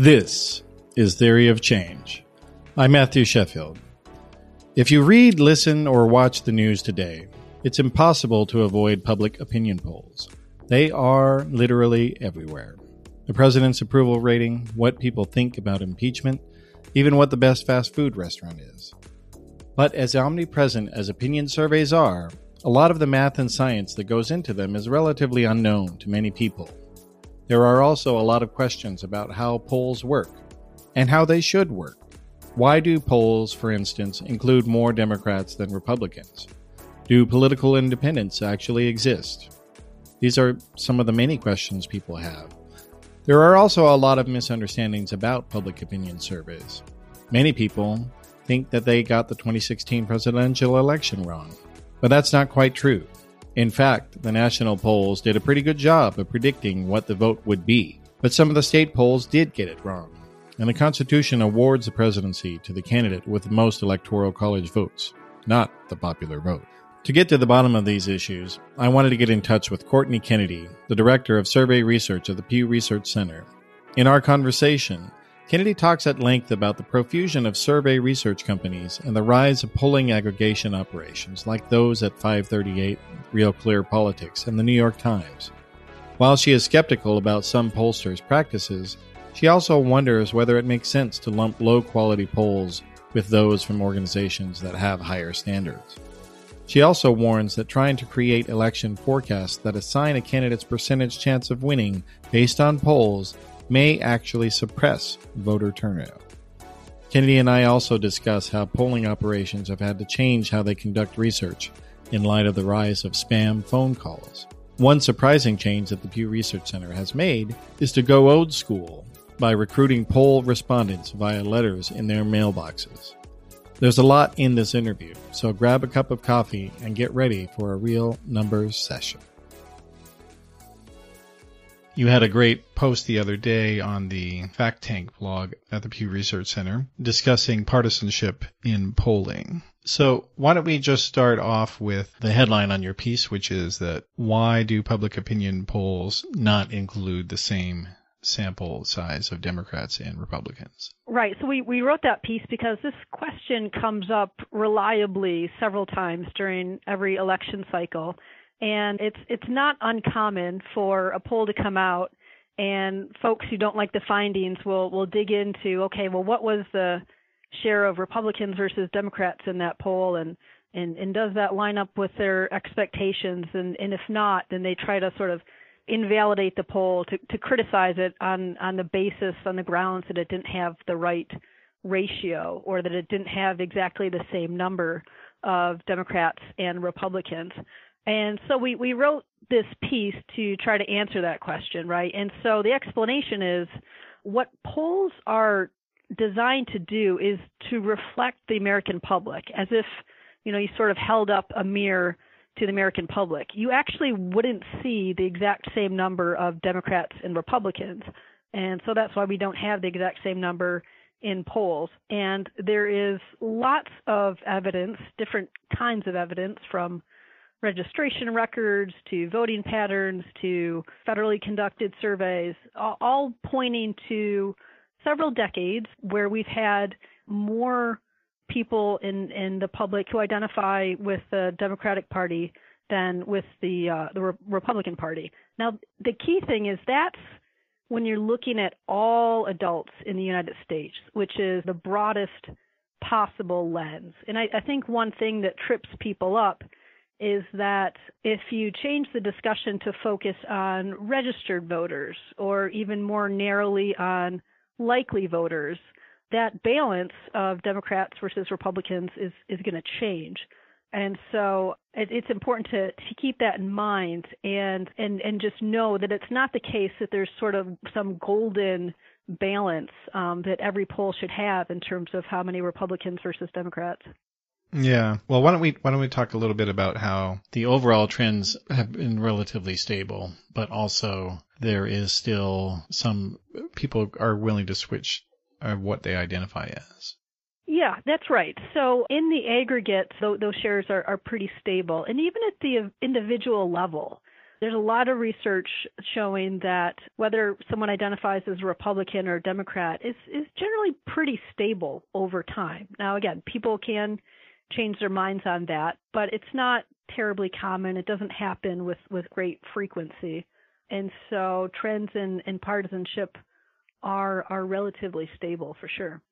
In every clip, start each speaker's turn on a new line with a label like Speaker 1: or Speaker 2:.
Speaker 1: This is Theory of Change. I'm Matthew Sheffield. If you read, listen, or watch the news today, it's impossible to avoid public opinion polls. They are literally everywhere. The president's approval rating, what people think about impeachment, even what the best fast food restaurant is. But as omnipresent as opinion surveys are, a lot of the math and science that goes into them is relatively unknown to many people. There are also a lot of questions about how polls work and how they should work. Why do polls, for instance, include more Democrats than Republicans? Do political independents actually exist? These are some of the many questions people have. There are also a lot of misunderstandings about public opinion surveys. Many people think that they got the 2016 presidential election wrong, but that's not quite true. In fact, the national polls did a pretty good job of predicting what the vote would be, but some of the state polls did get it wrong. And the Constitution awards the presidency to the candidate with the most electoral college votes, not the popular vote. To get to the bottom of these issues, I wanted to get in touch with Courtney Kennedy, the director of survey research at the Pew Research Center. In our conversation, Kennedy talks at length about the profusion of survey research companies and the rise of polling aggregation operations like those at 538, Real Clear Politics, and the New York Times. While she is skeptical about some pollsters' practices, she also wonders whether it makes sense to lump low quality polls with those from organizations that have higher standards. She also warns that trying to create election forecasts that assign a candidate's percentage chance of winning based on polls may actually suppress voter turnout. Kennedy and I also discuss how polling operations have had to change how they conduct research in light of the rise of spam phone calls. One surprising change that the Pew Research Center has made is to go old school by recruiting poll respondents via letters in their mailboxes. There's a lot in this interview, so grab a cup of coffee and get ready for a real numbers session. You had a great post the other day on the Fact Tank blog at the Pew Research Center discussing partisanship in polling. So why don't we just start off with the headline on your piece, which is that why do public opinion polls not include the same sample size of Democrats and Republicans?
Speaker 2: Right. So we, we wrote that piece because this question comes up reliably several times during every election cycle and it's it's not uncommon for a poll to come out and folks who don't like the findings will will dig into okay well what was the share of republicans versus democrats in that poll and and and does that line up with their expectations and and if not then they try to sort of invalidate the poll to to criticize it on on the basis on the grounds that it didn't have the right ratio or that it didn't have exactly the same number of democrats and republicans and so we, we wrote this piece to try to answer that question, right? And so the explanation is what polls are designed to do is to reflect the American public as if, you know, you sort of held up a mirror to the American public. You actually wouldn't see the exact same number of Democrats and Republicans. And so that's why we don't have the exact same number in polls. And there is lots of evidence, different kinds of evidence from registration records to voting patterns to federally conducted surveys, all pointing to several decades where we've had more people in, in the public who identify with the Democratic Party than with the uh, the Re- Republican Party. Now, the key thing is that's when you're looking at all adults in the United States, which is the broadest possible lens. And I, I think one thing that trips people up is that if you change the discussion to focus on registered voters or even more narrowly on likely voters, that balance of Democrats versus Republicans is, is going to change. And so it, it's important to, to keep that in mind and, and, and just know that it's not the case that there's sort of some golden balance um, that every poll should have in terms of how many Republicans versus Democrats.
Speaker 1: Yeah. Well, why don't we why don't we talk a little bit about how the overall trends have been relatively stable, but also there is still some people are willing to switch uh, what they identify as.
Speaker 2: Yeah, that's right. So in the aggregate, those shares are, are pretty stable, and even at the individual level, There's a lot of research showing that whether someone identifies as a Republican or a Democrat is, is generally pretty stable over time. Now, again, people can change their minds on that, but it's not terribly common. It doesn't happen with, with great frequency. And so trends in, in partisanship are are relatively stable for sure.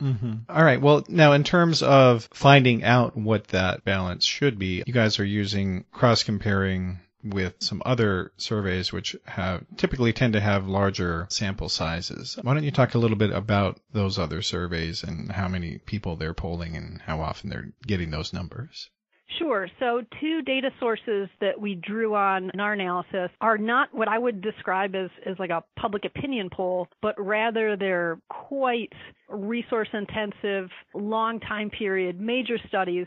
Speaker 3: Mm-hmm. All right. Well, now in terms of finding out what that balance should be, you guys are using cross comparing with some other surveys which have typically tend to have larger sample sizes. Why don't you talk a little bit about those other surveys and how many people they're polling and how often they're getting those numbers?
Speaker 2: Sure. So, two data sources that we drew on in our analysis are not what I would describe as, as like a public opinion poll, but rather they're quite resource intensive, long time period, major studies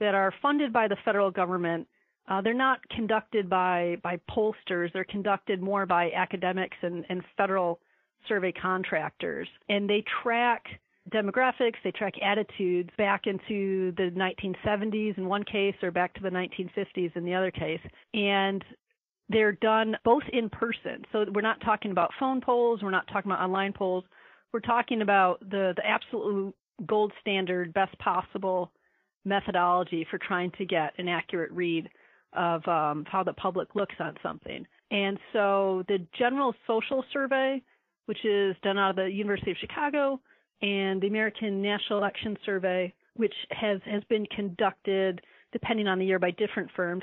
Speaker 2: that are funded by the federal government. Uh, they're not conducted by, by pollsters, they're conducted more by academics and, and federal survey contractors. And they track demographics, they track attitudes back into the 1970s in one case or back to the 1950s in the other case. And they're done both in person. So we're not talking about phone polls, we're not talking about online polls. We're talking about the, the absolute gold standard, best possible methodology for trying to get an accurate read of um, how the public looks on something. And so the General Social Survey, which is done out of the University of Chicago, and the American National Election Survey, which has, has been conducted depending on the year by different firms.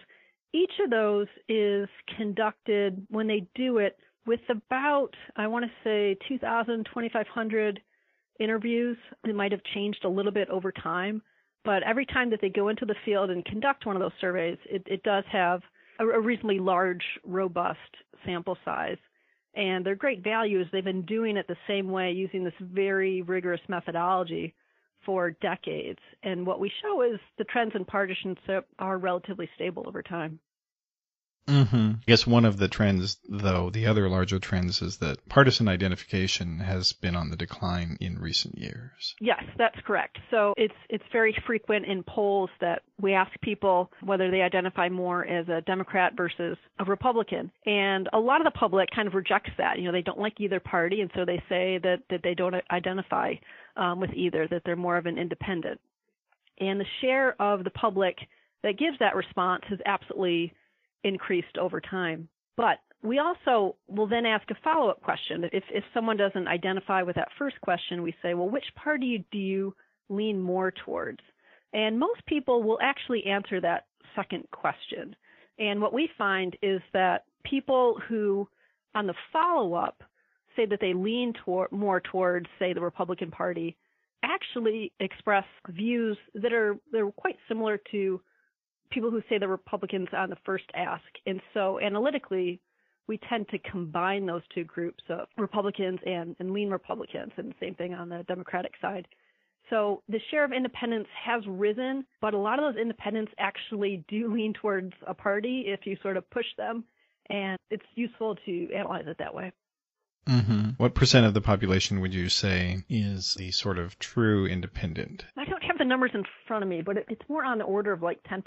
Speaker 2: Each of those is conducted when they do it with about, I want to say, 2,000, 2,500 interviews. It might have changed a little bit over time, but every time that they go into the field and conduct one of those surveys, it, it does have a, a reasonably large, robust sample size and their great value is they've been doing it the same way using this very rigorous methodology for decades. And what we show is the trends in partisanship are relatively stable over time.
Speaker 3: Mm-hmm. I guess one of the trends, though, the other larger trends is that partisan identification has been on the decline in recent years.
Speaker 2: Yes, that's correct. So it's it's very frequent in polls that we ask people whether they identify more as a Democrat versus a Republican, and a lot of the public kind of rejects that. You know, they don't like either party, and so they say that that they don't identify um, with either, that they're more of an independent. And the share of the public that gives that response is absolutely increased over time. But we also will then ask a follow up question. If, if someone doesn't identify with that first question, we say, well, which party do you lean more towards? And most people will actually answer that second question. And what we find is that people who, on the follow up, say that they lean toward, more towards, say, the Republican Party, actually express views that are they're quite similar to people who say the Republicans on the first ask. And so analytically, we tend to combine those two groups of Republicans and, and lean Republicans, and the same thing on the Democratic side. So the share of independents has risen, but a lot of those independents actually do lean towards a party if you sort of push them, and it's useful to analyze it that way.
Speaker 3: Mm-hmm. What percent of the population would you say is the sort of true independent?
Speaker 2: I don't have the numbers in front of me, but it's more on the order of like 10%,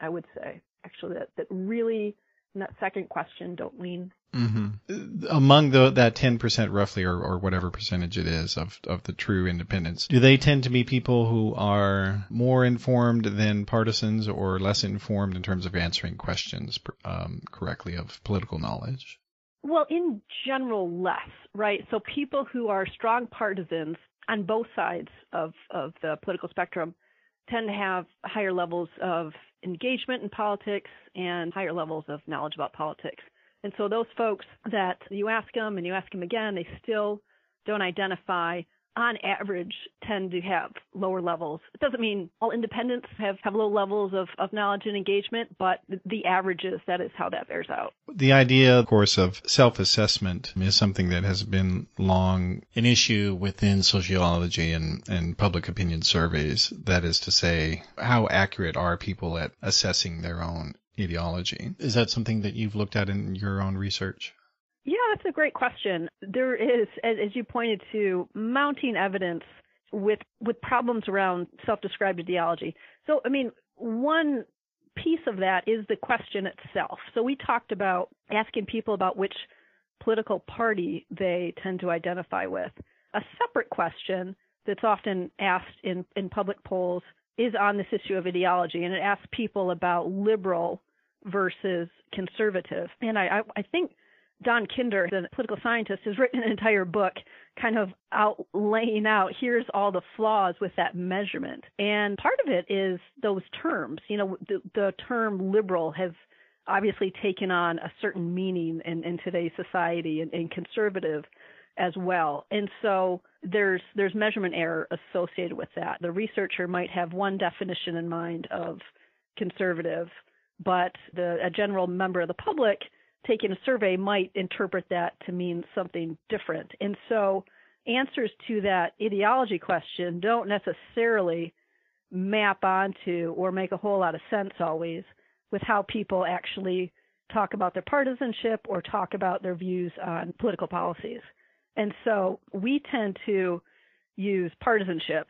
Speaker 2: I would say, actually, that, that really, in that second question, don't lean.
Speaker 3: Mm-hmm. Among the, that 10% roughly, or, or whatever percentage it is of, of the true independents, do they tend to be people who are more informed than partisans or less informed in terms of answering questions um, correctly of political knowledge?
Speaker 2: Well, in general, less, right? So people who are strong partisans on both sides of, of the political spectrum tend to have higher levels of engagement in politics and higher levels of knowledge about politics. And so those folks that you ask them and you ask them again, they still don't identify on average tend to have lower levels. It doesn't mean all independents have, have low levels of, of knowledge and engagement, but the averages, that is how that bears out.
Speaker 3: The idea, of course, of self-assessment is something that has been long an issue within sociology and, and public opinion surveys. That is to say, how accurate are people at assessing their own ideology? Is that something that you've looked at in your own research?
Speaker 2: Yeah, that's a great question. There is, as you pointed to, mounting evidence with with problems around self-described ideology. So, I mean, one piece of that is the question itself. So we talked about asking people about which political party they tend to identify with. A separate question that's often asked in, in public polls is on this issue of ideology, and it asks people about liberal versus conservative. And I, I, I think Don Kinder, the political scientist, has written an entire book kind of out laying out here's all the flaws with that measurement. And part of it is those terms. You know, the, the term liberal has obviously taken on a certain meaning in, in today's society and, and conservative as well. And so there's there's measurement error associated with that. The researcher might have one definition in mind of conservative, but the a general member of the public taking a survey might interpret that to mean something different. And so answers to that ideology question don't necessarily map onto or make a whole lot of sense always with how people actually talk about their partisanship or talk about their views on political policies. And so we tend to use partisanship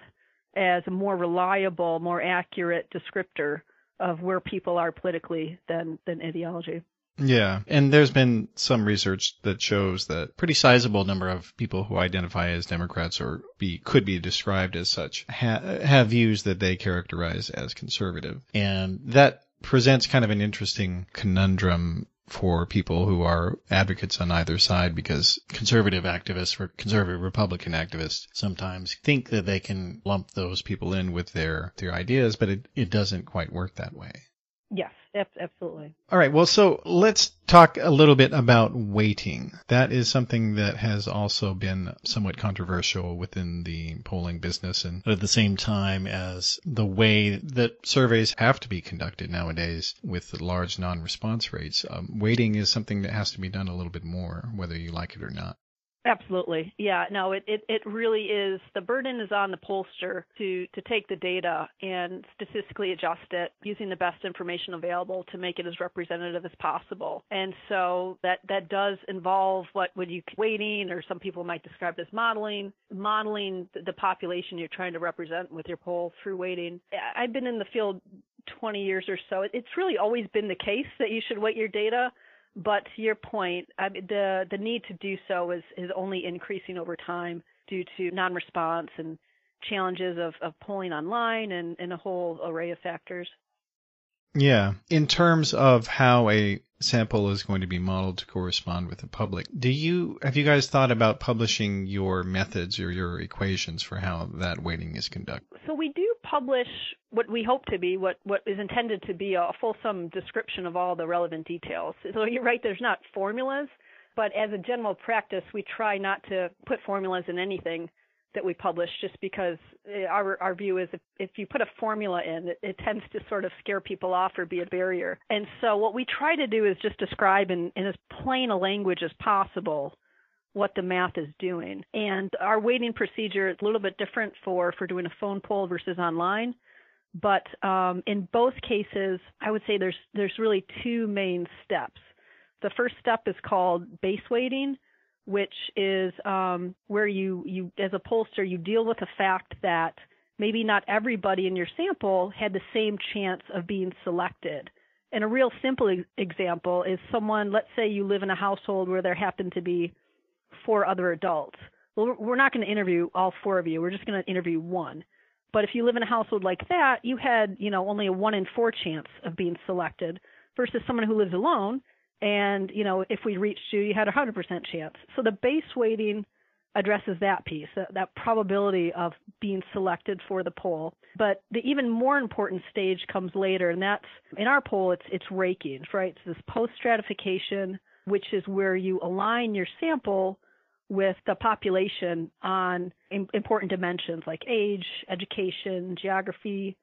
Speaker 2: as a more reliable, more accurate descriptor of where people are politically than, than ideology.
Speaker 1: Yeah, and there's been some research that shows that pretty sizable number of people who identify as Democrats or be could be described as such ha- have views that they characterize as conservative, and that presents kind of an interesting conundrum for people who are advocates on either side because conservative activists or conservative Republican activists sometimes think that they can lump those people in with their, their ideas, but it, it doesn't quite work that way.
Speaker 2: Yes, absolutely.
Speaker 1: All right. Well, so let's talk a little bit about weighting. That is something that has also been somewhat controversial within the polling business and at the same time as the way that surveys have to be conducted nowadays with large non-response rates. Um, weighting is something that has to be done a little bit more, whether you like it or not.
Speaker 2: Absolutely. Yeah, no, it, it, it really is the burden is on the pollster to, to take the data and statistically adjust it using the best information available to make it as representative as possible. And so that, that does involve what would you weighting or some people might describe as modeling, modeling the population you're trying to represent with your poll through weighting. I've been in the field 20 years or so. It's really always been the case that you should weight your data but to your point, I mean, the the need to do so is is only increasing over time due to non-response and challenges of, of polling online and, and a whole array of factors.
Speaker 1: Yeah. In terms of how a sample is going to be modeled to correspond with the public, do you have you guys thought about publishing your methods or your equations for how that weighting is conducted?
Speaker 2: So we do publish what we hope to be, what, what is intended to be a fulsome description of all the relevant details. So you're right, there's not formulas, but as a general practice, we try not to put formulas in anything that we publish just because eh, our our view is if, if you put a formula in it, it tends to sort of scare people off or be a barrier. And so what we try to do is just describe in, in as plain a language as possible what the math is doing. And our weighting procedure is a little bit different for for doing a phone poll versus online. But um, in both cases i would say there's there's really two main steps. The first step is called base weighting which is um, where you, you, as a pollster, you deal with the fact that maybe not everybody in your sample had the same chance of being selected. And a real simple example is someone, let's say you live in a household where there happen to be four other adults. Well, we're not going to interview all four of you. We're just going to interview one. But if you live in a household like that, you had, you know, only a one in four chance of being selected versus someone who lives alone and, you know, if we reached you, you had a 100% chance. So the base weighting addresses that piece, that, that probability of being selected for the poll. But the even more important stage comes later, and that's in our poll, it's it's raking, right? It's this post stratification, which is where you align your sample with the population on important dimensions like age, education, geography,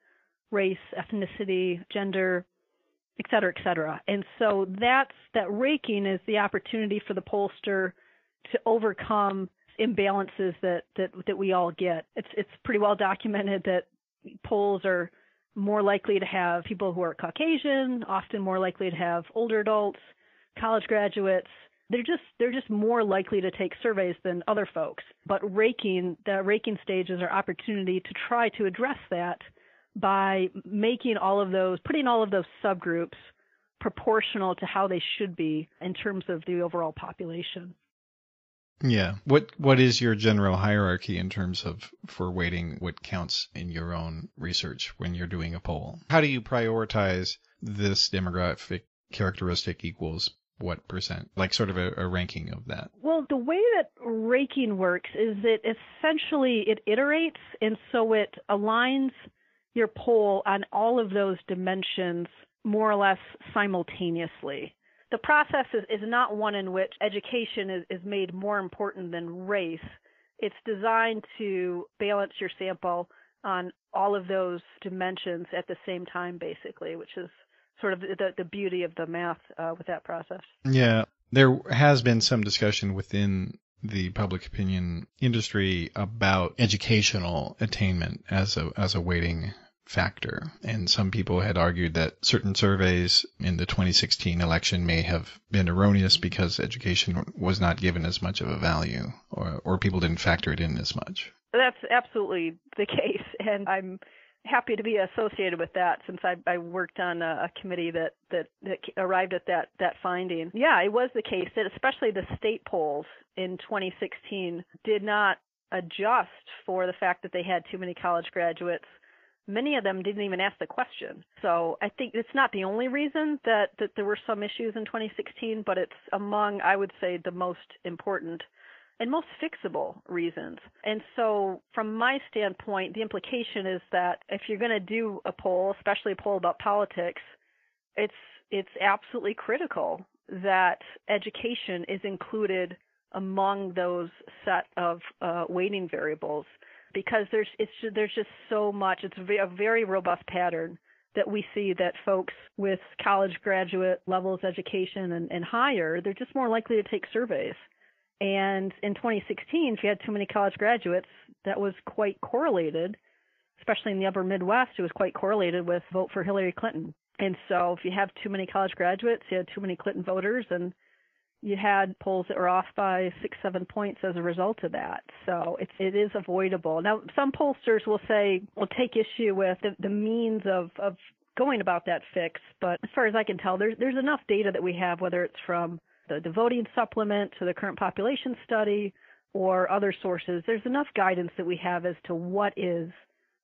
Speaker 2: race, ethnicity, gender, et cetera, et cetera. And so that's that raking is the opportunity for the pollster to overcome imbalances that, that, that we all get. It's, it's pretty well documented that polls are more likely to have people who are Caucasian, often more likely to have older adults, college graduates. They're just they're just more likely to take surveys than other folks. But raking the raking stage is our opportunity to try to address that by making all of those, putting all of those subgroups proportional to how they should be in terms of the overall population.
Speaker 3: Yeah. What what is your general hierarchy in terms of for weighting what counts in your own research when you're doing a poll? How do you prioritize this demographic characteristic equals what percent? Like sort of a, a ranking of that.
Speaker 2: Well, the way that ranking works is that essentially it iterates and so it aligns your poll on all of those dimensions more or less simultaneously the process is, is not one in which education is, is made more important than race. It's designed to balance your sample on all of those dimensions at the same time, basically, which is sort of the, the beauty of the math uh, with that process.
Speaker 3: Yeah, there has been some discussion within the public opinion industry about educational attainment as a as a weighting factor. And some people had argued that certain surveys in the 2016 election may have been erroneous because education was not given as much of a value or, or people didn't factor it in as much.
Speaker 2: That's absolutely the case. And I'm happy to be associated with that since I, I worked on a, a committee that, that, that arrived at that, that finding. Yeah, it was the case that especially the state polls in 2016 did not adjust for the fact that they had too many college graduates many of them didn't even ask the question. So I think it's not the only reason that, that there were some issues in 2016, but it's among, I would say, the most important and most fixable reasons. And so from my standpoint, the implication is that if you're going to do a poll, especially a poll about politics, it's it's absolutely critical that education is included among those set of uh, weighting variables because there's it's there's just so much. It's a very robust pattern that we see that folks with college graduate levels education and, and higher, they're just more likely to take surveys. And in 2016, if you had too many college graduates, that was quite correlated, especially in the upper Midwest, it was quite correlated with vote for Hillary Clinton. And so if you have too many college graduates, you had too many Clinton voters, and you had polls that were off by six, seven points as a result of that. So it's it is avoidable. Now some pollsters will say will take issue with the, the means of, of going about that fix, but as far as I can tell, there's there's enough data that we have, whether it's from the, voting supplement to the current population study or other sources, there's enough guidance that we have as to what is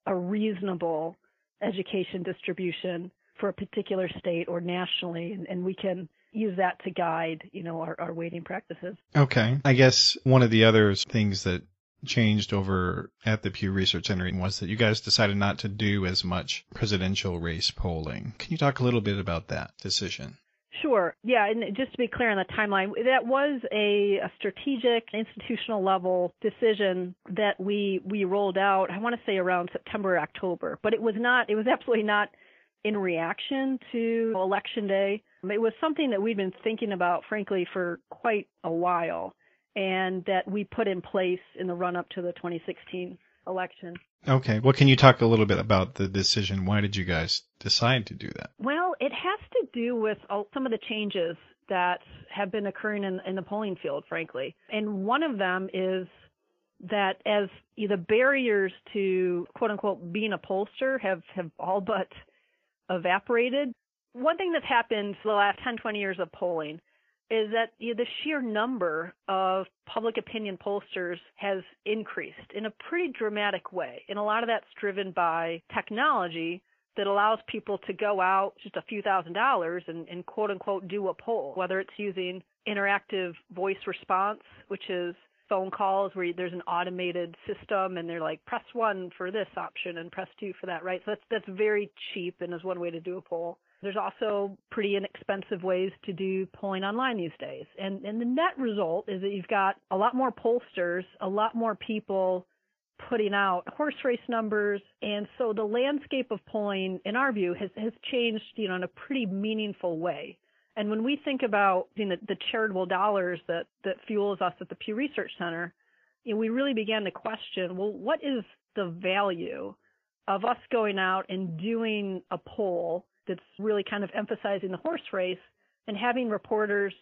Speaker 2: a reasonable education distribution for a particular state or nationally, and, and we can use that to guide, you know, our, our weighting practices.
Speaker 3: Okay. I guess one of the other things that changed over at the Pew Research Center was that you guys decided not to do as much presidential race polling. Can you talk a little bit about that decision?
Speaker 2: Sure. Yeah, and just to be clear on the timeline, that was a, a, strategic institutional level decision that we we rolled out. I want to say around September, October, but it was not. It was absolutely not in reaction to election day. It was something that we'd been thinking about, frankly, for quite a while, and that we put in place in the run up to the 2016 election.
Speaker 3: Okay. Well, can you talk a little bit about the decision? Why did you guys decide to do that?
Speaker 2: Well, it has to do with some of the changes that have been occurring in, in the polling field, frankly. And one of them is that as the barriers to quote unquote being a pollster have, have all but evaporated. One thing that's happened for the last 10, 20 years of polling is that you know, the sheer number of public opinion pollsters has increased in a pretty dramatic way. And a lot of that's driven by technology that allows people to go out just a few thousand dollars and, and quote unquote do a poll, whether it's using interactive voice response, which is phone calls where there's an automated system and they're like press one for this option and press two for that right so that's that's very cheap and is one way to do a poll there's also pretty inexpensive ways to do polling online these days. And and the net result is that you've got a lot more pollsters a lot more people putting out horse race numbers. And so the landscape of polling in our view has has changed you know in a pretty meaningful way. And when we think about you know, the charitable dollars that, that fuels us at the Pew Research Center, you know, we really began to question, well, what is the value of us going out and doing a poll that's really kind of emphasizing the horse race and having reporters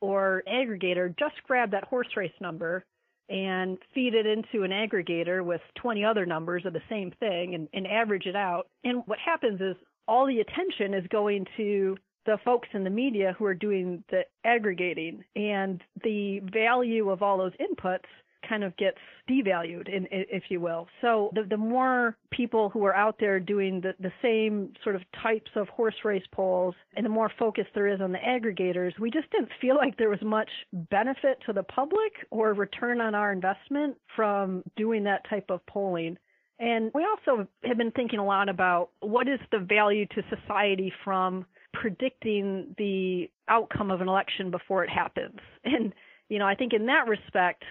Speaker 2: or aggregator just grab that horse race number and feed it into an aggregator with 20 other numbers of the same thing and, and average it out. And what happens is all the attention is going to the folks in the media who are doing the aggregating and the value of all those inputs kind of gets devalued, in, if you will. So the, the more people who are out there doing the, the same sort of types of horse race polls and the more focus there is on the aggregators, we just didn't feel like there was much benefit to the public or return on our investment from doing that type of polling. And we also have been thinking a lot about what is the value to society from predicting the outcome of an election before it happens. And, you know, I think in that respect,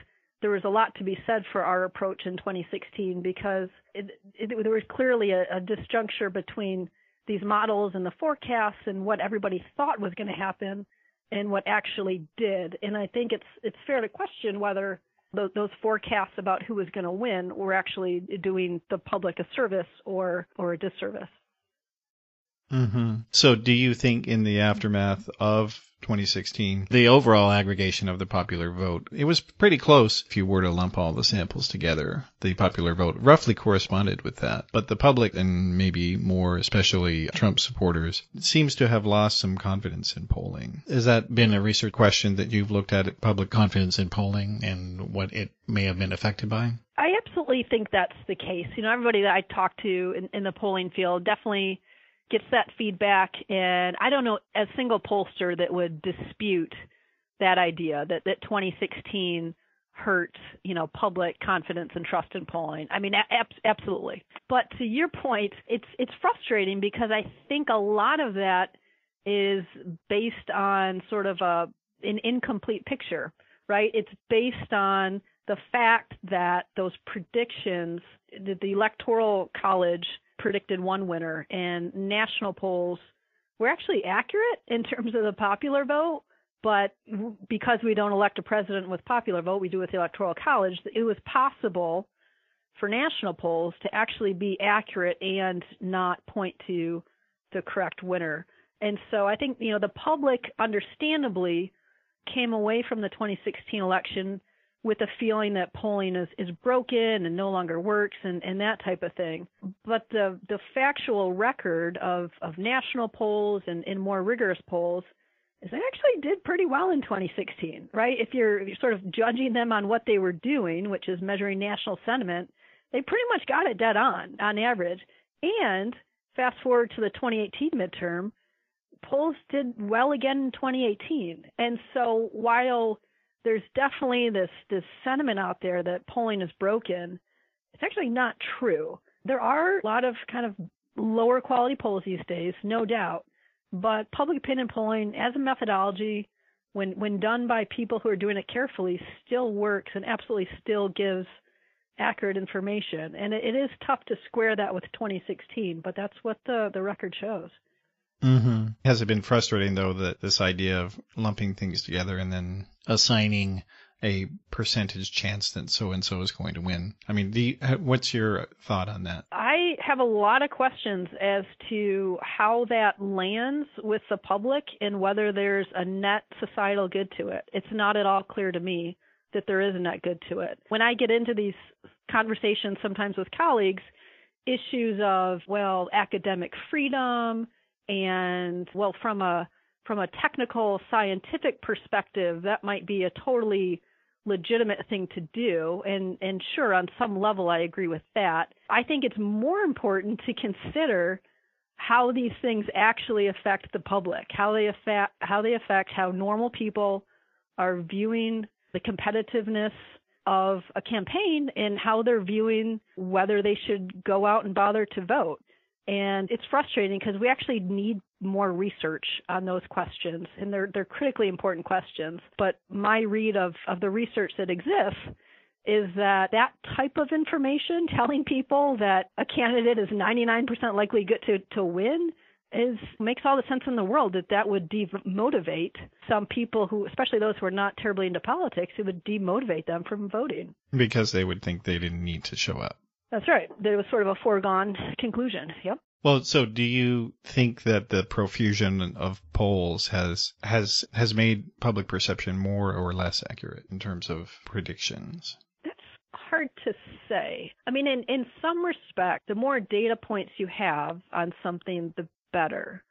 Speaker 2: there was a lot to be said for our approach in 2016 because it, it, there was clearly a, a disjuncture between these models and the forecasts and what everybody thought was going to happen and what actually did. And I think it's it's fair to question whether those, those forecasts about who was going to win were actually doing the public a service or or a disservice.
Speaker 1: Mm-hmm. So, do you think in the aftermath of 2016, the overall aggregation of the popular vote, it was pretty close if you were to lump all the samples together. The popular vote roughly corresponded with that. But the public, and maybe more especially Trump supporters, seems to have lost some confidence in polling. Has that been a research question that you've looked at, public confidence in polling and what it may have been affected by?
Speaker 2: I absolutely think that's the case. You know, everybody that I talk to in, in the polling field definitely gets that feedback, and I don't know a single pollster that would dispute that idea that that 2016 hurt, you know, public confidence and trust in polling. I mean, ab- absolutely. But to your point, it's it's frustrating because I think a lot of that is based on sort of a an incomplete picture, right? It's based on the fact that those predictions, the, the electoral college predicted one winner, and national polls were actually accurate in terms of the popular vote. But because we don't elect a president with popular vote, we do with the electoral college. It was possible for national polls to actually be accurate and not point to the correct winner. And so I think you know the public, understandably, came away from the 2016 election with a feeling that polling is, is broken and no longer works and, and that type of thing. But the, the factual record of, of national polls and, and more rigorous polls is they actually did pretty well in 2016, right? If you're, if you're sort of judging them on what they were doing, which is measuring national sentiment, they pretty much got it dead on, on average. And fast forward to the 2018 midterm, polls did well again in 2018. And so while there's definitely this this sentiment out there that polling is broken. It's actually not true. There are a lot of kind of lower quality polls these days, no doubt. But public opinion polling as a methodology, when when done by people who are doing it carefully, still works and absolutely still gives accurate information. And it, it is tough to square that with 2016, but that's what the the record shows.
Speaker 1: Mm-hmm. Has it been frustrating though that this idea of lumping things together and then assigning a percentage chance that so and so is going to win? I mean, the, what's your thought on that?
Speaker 2: I have a lot of questions as to how that lands with the public and whether there's a net societal good to it. It's not at all clear to me that there is a net good to it. When I get into these conversations sometimes with colleagues, issues of, well, academic freedom, and well from a from a technical scientific perspective that might be a totally legitimate thing to do and and sure on some level I agree with that. I think it's more important to consider how these things actually affect the public, how they affect how they affect how normal people are viewing the competitiveness of a campaign and how they're viewing whether they should go out and bother to vote. And it's frustrating because we actually need more research on those questions, and they're they're critically important questions. But my read of of the research that exists is that that type of information telling people that a candidate is 99% likely to to win is makes all the sense in the world that that would demotivate some people who especially those who are not terribly into politics it would demotivate them from voting
Speaker 1: because they would think they didn't need to show up
Speaker 2: that's right. There was sort of a foregone conclusion. Yep.
Speaker 1: Well, so do you think that the profusion of polls has has has made public perception more or less accurate in terms of predictions?
Speaker 2: That's hard to say. I mean, in, in some respect, the more data points you have on something, the better.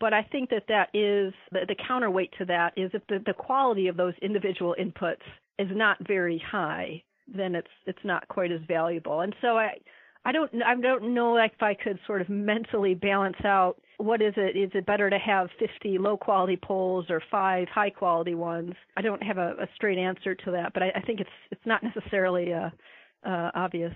Speaker 2: But I think that that is the, the counterweight to that is if the, the quality of those individual inputs is not very high, then it's it's not quite as valuable. And so I I don't I don't know if I could sort of mentally balance out what is it is it better to have 50 low quality polls or five high quality ones. I don't have a, a straight answer to that, but I, I think it's it's not necessarily uh, uh, obvious.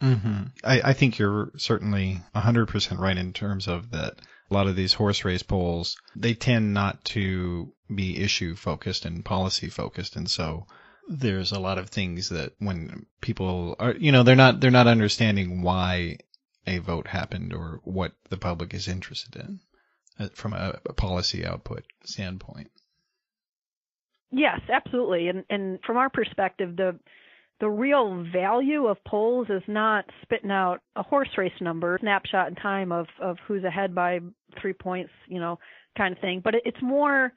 Speaker 3: Mm-hmm. I, I think you're certainly 100% right in terms of that. A lot of these horse race polls, they tend not to be issue focused and policy focused. And so there's a lot of things that when people are, you know, they're not, they're not understanding why a vote happened or what the public is interested in uh, from a, a policy output standpoint.
Speaker 2: Yes, absolutely. And, and from our perspective, the, the real value of polls is not spitting out a horse race number, snapshot in time of, of who's ahead by three points, you know, kind of thing. But it's more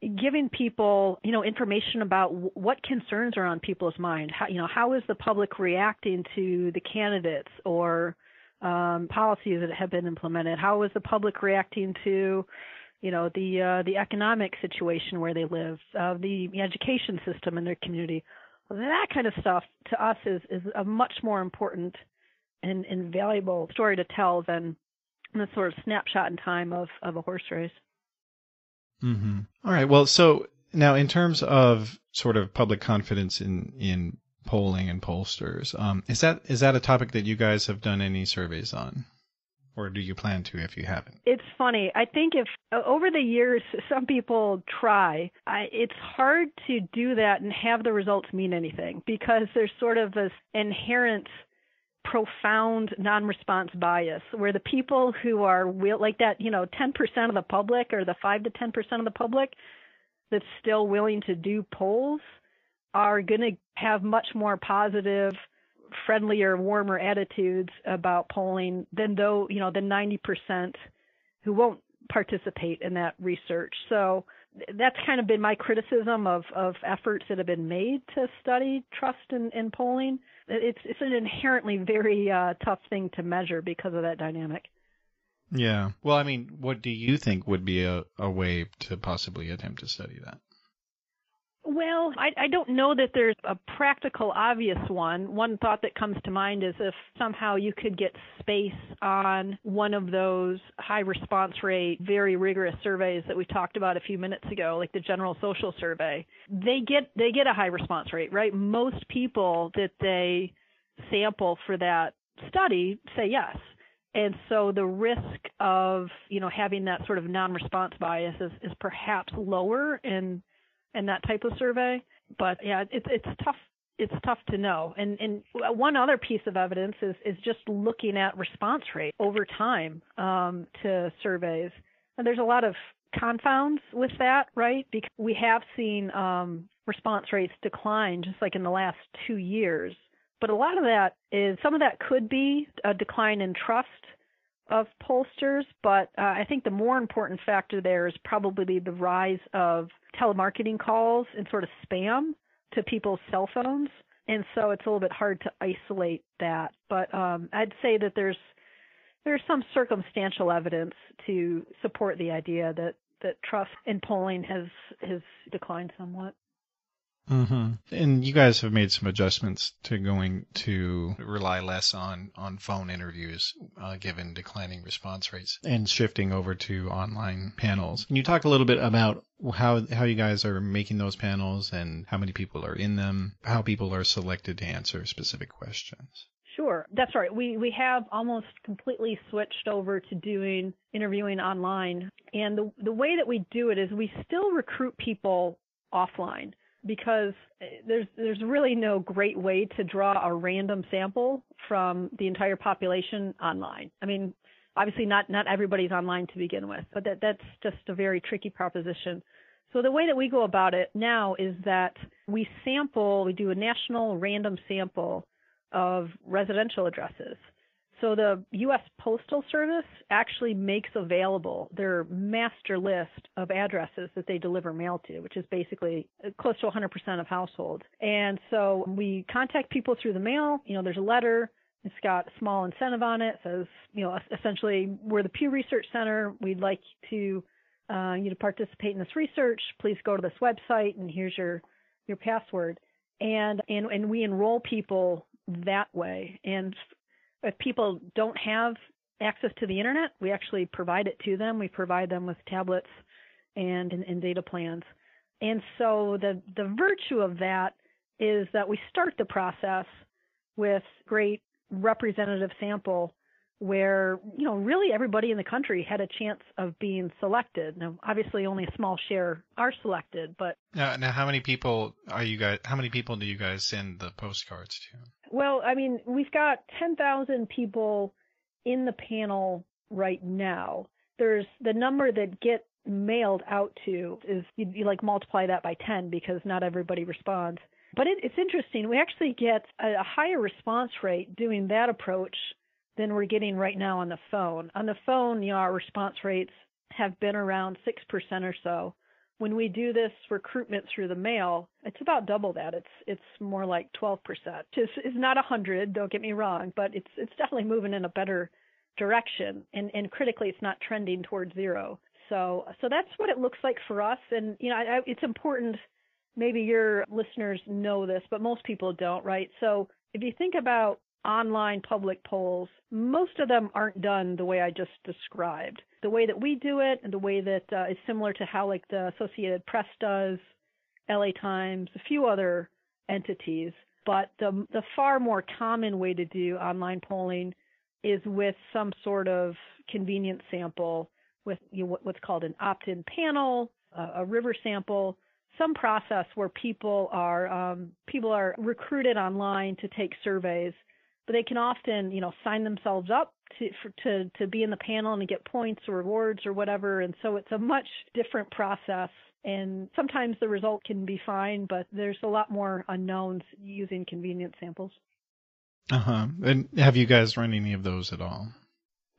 Speaker 2: giving people, you know, information about what concerns are on people's mind. How, you know, how is the public reacting to the candidates or um, policies that have been implemented? How is the public reacting to, you know, the uh, the economic situation where they live, uh, the education system in their community? That kind of stuff to us is is a much more important and, and valuable story to tell than the sort of snapshot in time of, of a horse race.
Speaker 3: Mm-hmm. All right. Well, so now in terms of sort of public confidence in in polling and pollsters, um, is that is that a topic that you guys have done any surveys on? Or do you plan to if you haven't?
Speaker 2: It's funny. I think if over the years some people try, I, it's hard to do that and have the results mean anything because there's sort of this inherent profound non-response bias where the people who are will like that you know 10% of the public or the 5 to 10% of the public that's still willing to do polls are going to have much more positive friendlier warmer attitudes about polling than though you know the 90% who won't participate in that research. So that's kind of been my criticism of of efforts that have been made to study trust in, in polling it's it's an inherently very uh, tough thing to measure because of that dynamic.
Speaker 3: Yeah. Well, I mean, what do you think would be a, a way to possibly attempt to study that?
Speaker 2: Well, I, I don't know that there's a practical, obvious one. One thought that comes to mind is if somehow you could get space on one of those high response rate, very rigorous surveys that we talked about a few minutes ago, like the General Social Survey. They get they get a high response rate, right? Most people that they sample for that study say yes. And so the risk of, you know, having that sort of non-response bias is, is perhaps lower in and that type of survey. But yeah, it's it's tough. It's tough to know. And and one other piece of evidence is is just looking at response rate over time um, to surveys. And there's a lot of confounds with that, right? Because we have seen um, response rates decline just like in the last two years. But a lot of that is some of that could be a decline in trust of pollsters, but uh, I think the more important factor there is probably the rise of telemarketing calls and sort of spam to people's cell phones. And so it's a little bit hard to isolate that. But um, I'd say that there's there's some circumstantial evidence to support the idea that, that trust in polling has has declined somewhat.
Speaker 3: Mm-hmm. And you guys have made some adjustments to going to rely less on, on phone interviews, uh, given declining response rates, and shifting over to online panels. Can you talk a little bit about how how you guys are making those panels and how many people are in them, how people are selected to answer specific questions?
Speaker 2: Sure, that's right. We we have almost completely switched over to doing interviewing online, and the the way that we do it is we still recruit people offline because eh, there's there's really no great way to draw a random sample from the entire population online. I mean, obviously not not everybody's online to begin with, but that that's just a very tricky proposition. So the way that we go about it now is that we sample, we do a national random sample of residential addresses. So the U.S. Postal Service actually makes available their master list of addresses that they deliver mail to, which is basically close to 100% of households. And so we contact people through the mail. You know, there's a letter. It's got a small incentive on it. it says, you know, essentially, we're the Pew Research Center. We'd like to uh, you to participate in this research. Please go to this website, and here's your your password. And and and we enroll people that way. And if people don't have access to the internet, we actually provide it to them. We provide them with tablets and, and, and data plans. And so the, the virtue of that is that we start the process with great representative sample where you know really everybody in the country had a chance of being selected. Now, obviously, only a small share are selected, but
Speaker 3: now, now how many people are you guys? How many people do you guys send the postcards to?
Speaker 2: Well, I mean, we've got ten thousand people in the panel right now. There's the number that get mailed out to is you, you like multiply that by 10 because not everybody responds. But it, it's interesting. We actually get a, a higher response rate doing that approach than we're getting right now on the phone. On the phone, you know, our response rates have been around 6% or so. When we do this recruitment through the mail, it's about double that. It's it's more like 12%. It's, it's not 100, don't get me wrong, but it's it's definitely moving in a better direction. And and critically, it's not trending towards zero. So so that's what it looks like for us. And you know, I, it's important. Maybe your listeners know this, but most people don't, right? So if you think about online public polls, most of them aren't done the way I just described. The way that we do it and the way that uh, is similar to how like the Associated Press does, LA Times, a few other entities. But the the far more common way to do online polling is with some sort of convenience sample with you know, what's called an opt-in panel, a river sample, some process where people are um, people are recruited online to take surveys but they can often, you know, sign themselves up to for, to to be in the panel and get points or rewards or whatever. And so it's a much different process. And sometimes the result can be fine, but there's a lot more unknowns using convenience samples.
Speaker 3: Uh huh. And have you guys run any of those at all?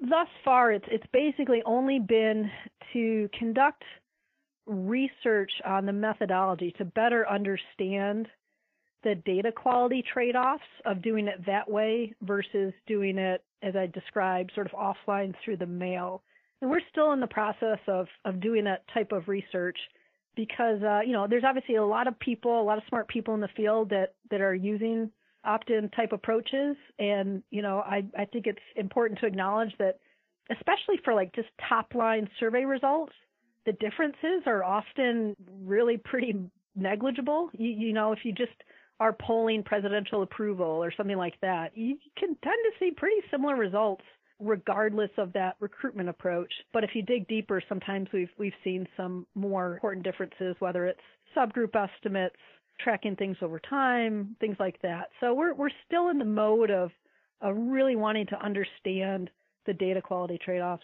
Speaker 2: Thus far, it's it's basically only been to conduct research on the methodology to better understand the data quality trade offs of doing it that way versus doing it, as I described, sort of offline through the mail. And we're still in the process of, of doing that type of research because, uh, you know, there's obviously a lot of people, a lot of smart people in the field that, that are using opt-in type approaches. And, you know, I, I think it's important to acknowledge that, especially for like just top line survey results, the differences are often really pretty negligible. You, you know, if you just are polling presidential approval or something like that, you can tend to see pretty similar results regardless of that recruitment approach. But if you dig deeper, sometimes we've we've seen some more important differences, whether it's subgroup estimates, tracking things over time, things like that. So we're we're still in the mode of of really wanting to understand the data quality trade-offs.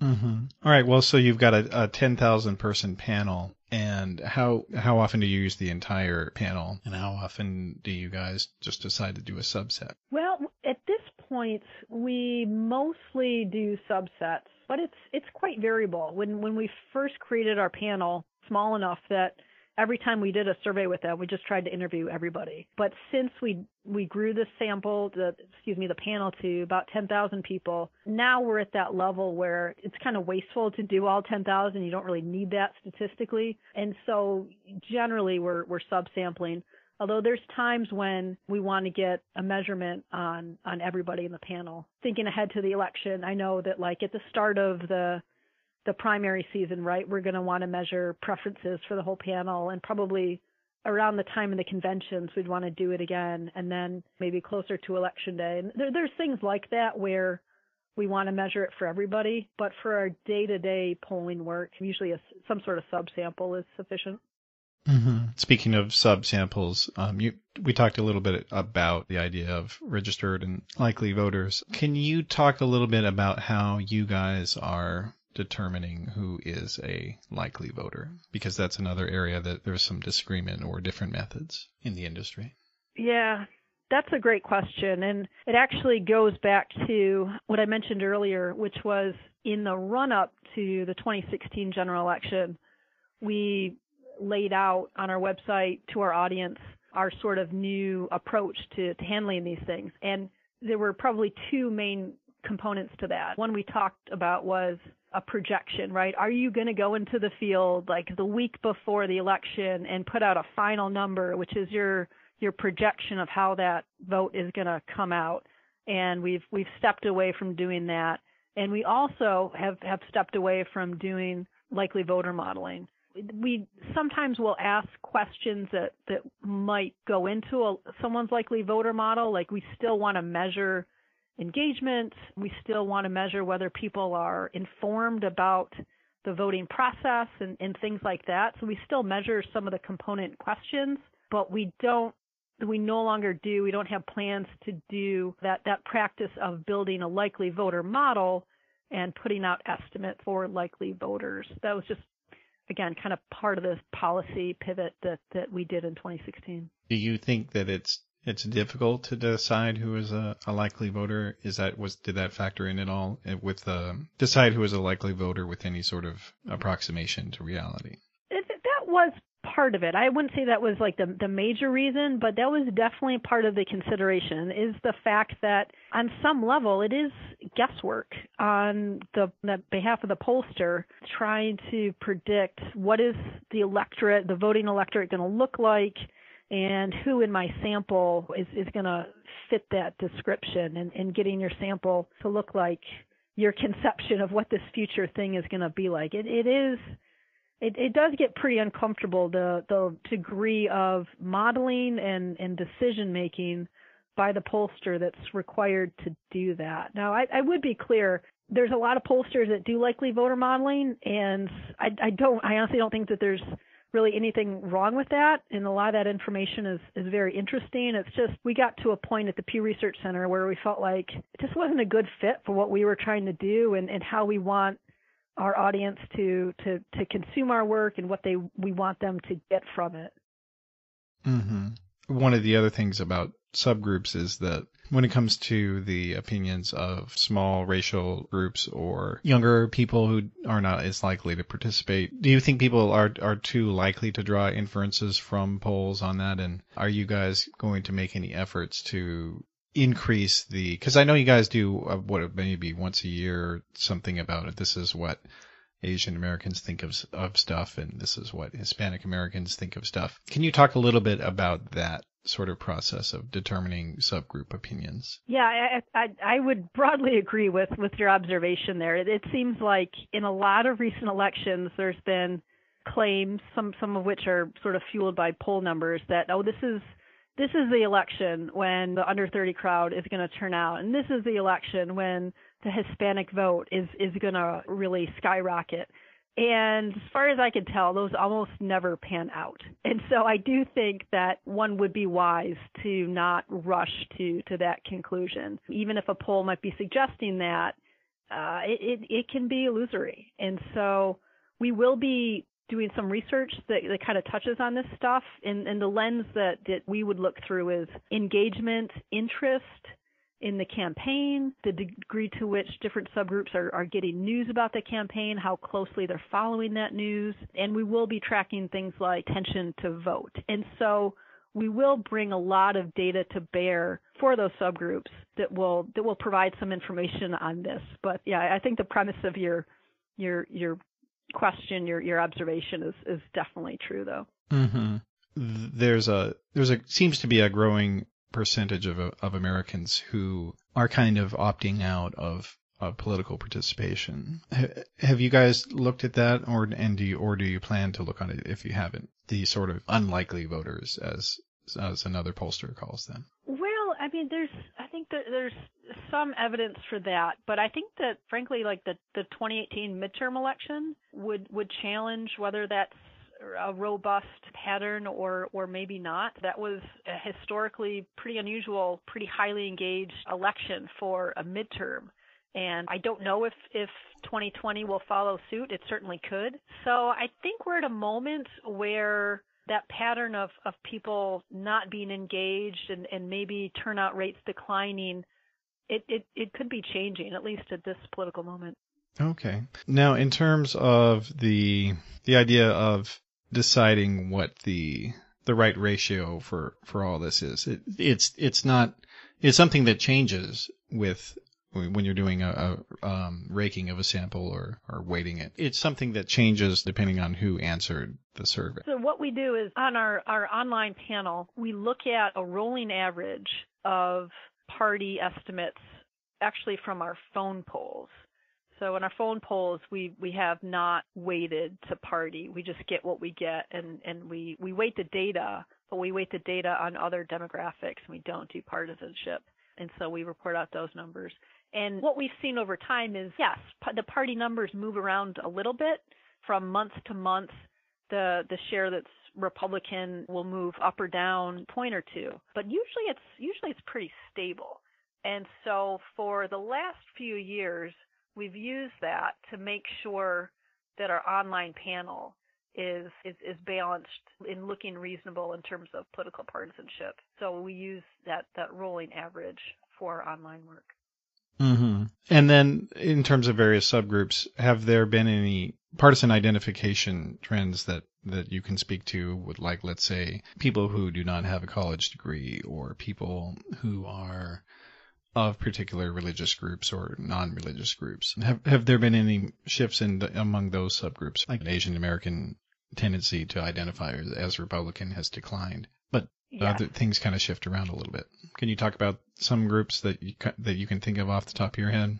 Speaker 3: Mm-hmm. All right. Well, so you've got a, a 10,000 person panel and how how often do you use the entire panel and how often do you guys just decide to do a subset?
Speaker 2: Well, at this point we mostly do subsets, but it's it's quite variable. When when we first created our panel, small enough that every time we did a survey with them, we just tried to interview everybody. But since we we grew the sample, the excuse me, the panel to about 10,000 people, now we're at that level where it's kind of wasteful to do all 10,000. You don't really need that statistically, and so generally we're we're subsampling. Although there's times when we want to get a measurement on on everybody in the panel. Thinking ahead to the election, I know that like at the start of the the primary season, right? We're going to want to measure preferences for the whole panel and probably around the time of the conventions we'd want to do it again and then maybe closer to election day. And there, there's things like that where we want to measure it for everybody, but for our day-to-day polling work, usually a, some sort of subsample is sufficient.
Speaker 3: Mm-hmm. Speaking of subsamples, um, you, we talked a little bit about the idea of registered and likely voters. Can you talk a little bit about how you guys are determining who is a likely voter because that's another area that there's some disagreement or different methods in the industry.
Speaker 2: Yeah, That's a great question. And it actually goes back to what I mentioned earlier, which was in the run up to the 2016 general election, we laid out on our website to our audience our sort of new approach to, to handling these things. And there were probably two main components to that. One we talked about was a projection, right? Are you going to go into the field like the week before the election and put out a final number, which is your your projection of how that vote is going to come out? And we've we've stepped away from doing that, and we also have have stepped away from doing likely voter modeling. We sometimes will ask questions that that might go into a, someone's likely voter model. Like we still want to measure engagement. We still want to measure whether people are informed about the voting process and, and things like that. So we still measure some of the component questions, but we don't we no longer do we don't have plans to do that that practice of building a likely voter model and putting out estimate for likely voters that was just again kind of part of the policy pivot that that we did in 2016
Speaker 3: do you think that it's it's difficult to decide who is a, a, likely voter. Is that was did that factor in at all with uh, decide who is a likely voter with any sort of approximation to reality?
Speaker 2: It, that was part of it. I wouldn't say that was like the the major reason, but that was definitely part of the consideration. Is the fact that on some level it is guesswork on the, the behalf of the pollster trying to predict what is the electorate, the voting electorate, going to look like and who in my sample is, is going to fit that description and, and getting your sample to look like your conception of what this future thing is going to be like. It, it is, it, it does get pretty uncomfortable the, the degree of modeling and, and decision making by the pollster that's required to do that. Now, I, I would be clear. There's a lot of pollsters that do likely voter modeling, and I, I don't. I honestly don't think that there's really anything wrong with that. And a lot of that information is, is very interesting. It's just we got to a point at the Pew Research Center where we felt like it just wasn't a good fit for what we were trying to do and, and how we want our audience to, to, to consume our work and what they we want them to get from it.
Speaker 3: Mm-hmm. One of the other things about subgroups is that when it comes to the opinions of small racial groups or younger people who are not as likely to participate, do you think people are are too likely to draw inferences from polls on that? And are you guys going to make any efforts to increase the? Because I know you guys do uh, what maybe once a year something about it. This is what Asian Americans think of of stuff, and this is what Hispanic Americans think of stuff. Can you talk a little bit about that sort of process of determining subgroup opinions.
Speaker 2: Yeah, I, I, I would broadly agree with, with your observation there. It, it seems like in a lot of recent elections, there's been claims, some some of which are sort of fueled by poll numbers, that oh, this is this is the election when the under 30 crowd is going to turn out, and this is the election when the Hispanic vote is is going to really skyrocket. And as far as I can tell, those almost never pan out. And so I do think that one would be wise to not rush to, to that conclusion. Even if a poll might be suggesting that, uh, it, it, it can be illusory. And so we will be doing some research that, that kind of touches on this stuff. And, and the lens that, that we would look through is engagement, interest, in the campaign, the degree to which different subgroups are, are getting news about the campaign, how closely they're following that news, and we will be tracking things like attention to vote. And so we will bring a lot of data to bear for those subgroups that will that will provide some information on this. But yeah, I think the premise of your your your question, your your observation is is definitely true though.
Speaker 3: Mm-hmm. There's a there's a seems to be a growing percentage of of Americans who are kind of opting out of of political participation. Have you guys looked at that, or and do you, or do you plan to look on it if you haven't? The sort of unlikely voters, as as another pollster calls them.
Speaker 2: Well, I mean, there's I think that there's some evidence for that, but I think that frankly, like the the 2018 midterm election would would challenge whether that's a robust pattern or or maybe not. That was a historically pretty unusual, pretty highly engaged election for a midterm. And I don't know if if 2020 will follow suit. It certainly could. So I think we're at a moment where that pattern of, of people not being engaged and, and maybe turnout rates declining, it, it, it could be changing, at least at this political moment.
Speaker 3: Okay. Now, in terms of the the idea of deciding what the the right ratio for for all this is, it, it's it's not it's something that changes with when you're doing a, a um, raking of a sample or, or weighting it. It's something that changes depending on who answered the survey.
Speaker 2: So what we do is on our, our online panel, we look at a rolling average of party estimates actually from our phone polls. So in our phone polls, we, we have not weighted to party. We just get what we get and, and we, we weight the data, but we weight the data on other demographics. We don't do partisanship. And so we report out those numbers. And what we've seen over time is, yes, the party numbers move around a little bit from month to month. The the share that's Republican will move up or down point or two, but usually it's usually it's pretty stable. And so for the last few years, we've used that to make sure that our online panel is, is is balanced in looking reasonable in terms of political partisanship. So we use that that rolling average for online work.
Speaker 3: Mm-hmm. And then, in terms of various subgroups, have there been any partisan identification trends that that you can speak to? With like, let's say, people who do not have a college degree, or people who are of particular religious groups or non-religious groups. Have have there been any shifts in the, among those subgroups? Like an Asian American tendency to identify as Republican has declined, but
Speaker 2: yes.
Speaker 3: other things kind of shift around a little bit. Can you talk about some groups that you that you can think of off the top of your head?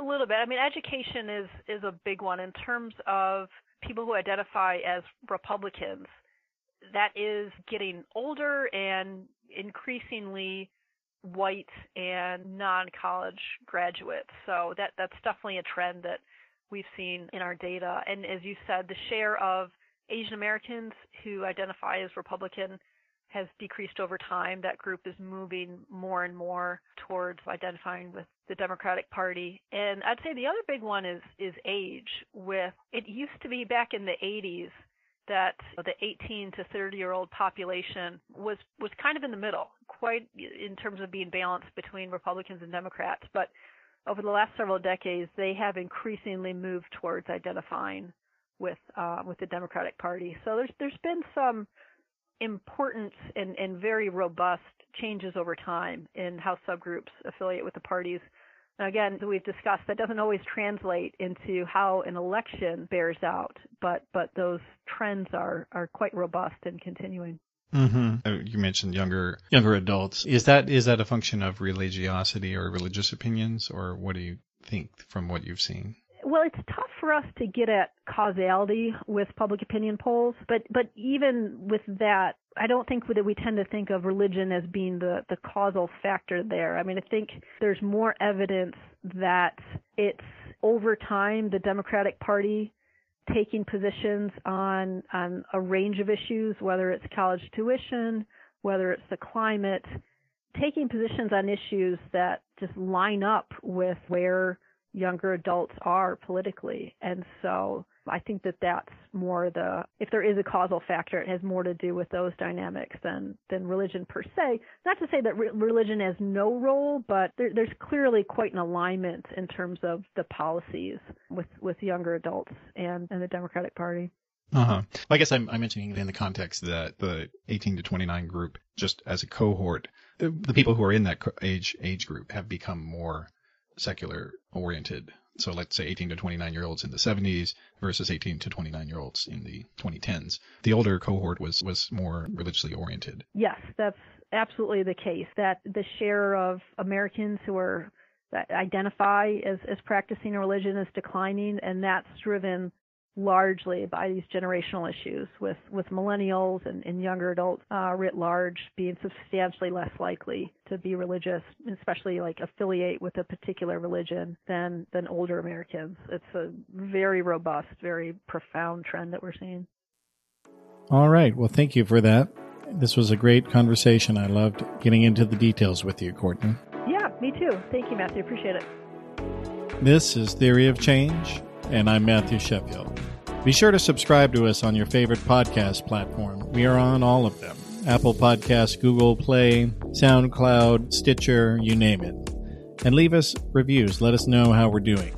Speaker 2: A little bit. I mean, education is is a big one in terms of people who identify as Republicans. That is getting older and increasingly white and non-college graduates. So that that's definitely a trend that we've seen in our data. And as you said, the share of Asian Americans who identify as Republican has decreased over time. That group is moving more and more towards identifying with the Democratic Party. And I'd say the other big one is is age. With it used to be back in the 80s that the 18 to 30 year old population was was kind of in the middle, quite in terms of being balanced between Republicans and Democrats. But over the last several decades, they have increasingly moved towards identifying with uh, with the Democratic Party. So there's there's been some important and, and very robust changes over time in how subgroups affiliate with the parties. Again, we've discussed, that doesn't always translate into how an election bears out, but but those trends are are quite robust and continuing.
Speaker 3: Mm-hmm. Uh, you mentioned younger younger adults. Is that is that a function of religiosity or religious opinions, or what do you think from what you've seen?
Speaker 2: Well, it's tough for us to get at causality with public opinion polls, but but even with that, I don't think that we tend to think of religion as being the the causal factor there. I mean, I think there's more evidence that it's over time the Democratic Party taking positions on on a range of issues, whether it's college tuition, whether it's the climate, taking positions on issues that just line up with where younger adults are politically. And so I think that that's more the, if there is a causal factor, it has more to do with those dynamics than, than religion per se. Not to say that re- religion has no role, but there, there's clearly quite an alignment in terms of the policies with, with younger adults and, and the Democratic Party.
Speaker 3: Uh-huh. I guess I'm, I'm mentioning it in the context that the 18 to 29 group, just as a cohort, the, the people who are in that age age group have become more secular oriented. So let's say 18 to 29 year olds in the 70s versus 18 to 29 year olds in the 2010s. The older cohort was was more religiously oriented.
Speaker 2: Yes, that's absolutely the case. That the share of Americans who are that identify as, as practicing a religion is declining, and that's driven largely by these generational issues with, with millennials and, and younger adults uh, writ large being substantially less likely to be religious, especially like affiliate with a particular religion than, than older Americans. It's a very robust, very profound trend that we're seeing.
Speaker 1: All right. Well, thank you for that. This was a great conversation. I loved getting into the details with you, Courtney.
Speaker 2: Yeah, me too. Thank you, Matthew. Appreciate it.
Speaker 1: This is Theory of Change, and I'm Matthew Sheffield. Be sure to subscribe to us on your favorite podcast platform. We are on all of them Apple Podcasts, Google Play, SoundCloud, Stitcher, you name it. And leave us reviews. Let us know how we're doing.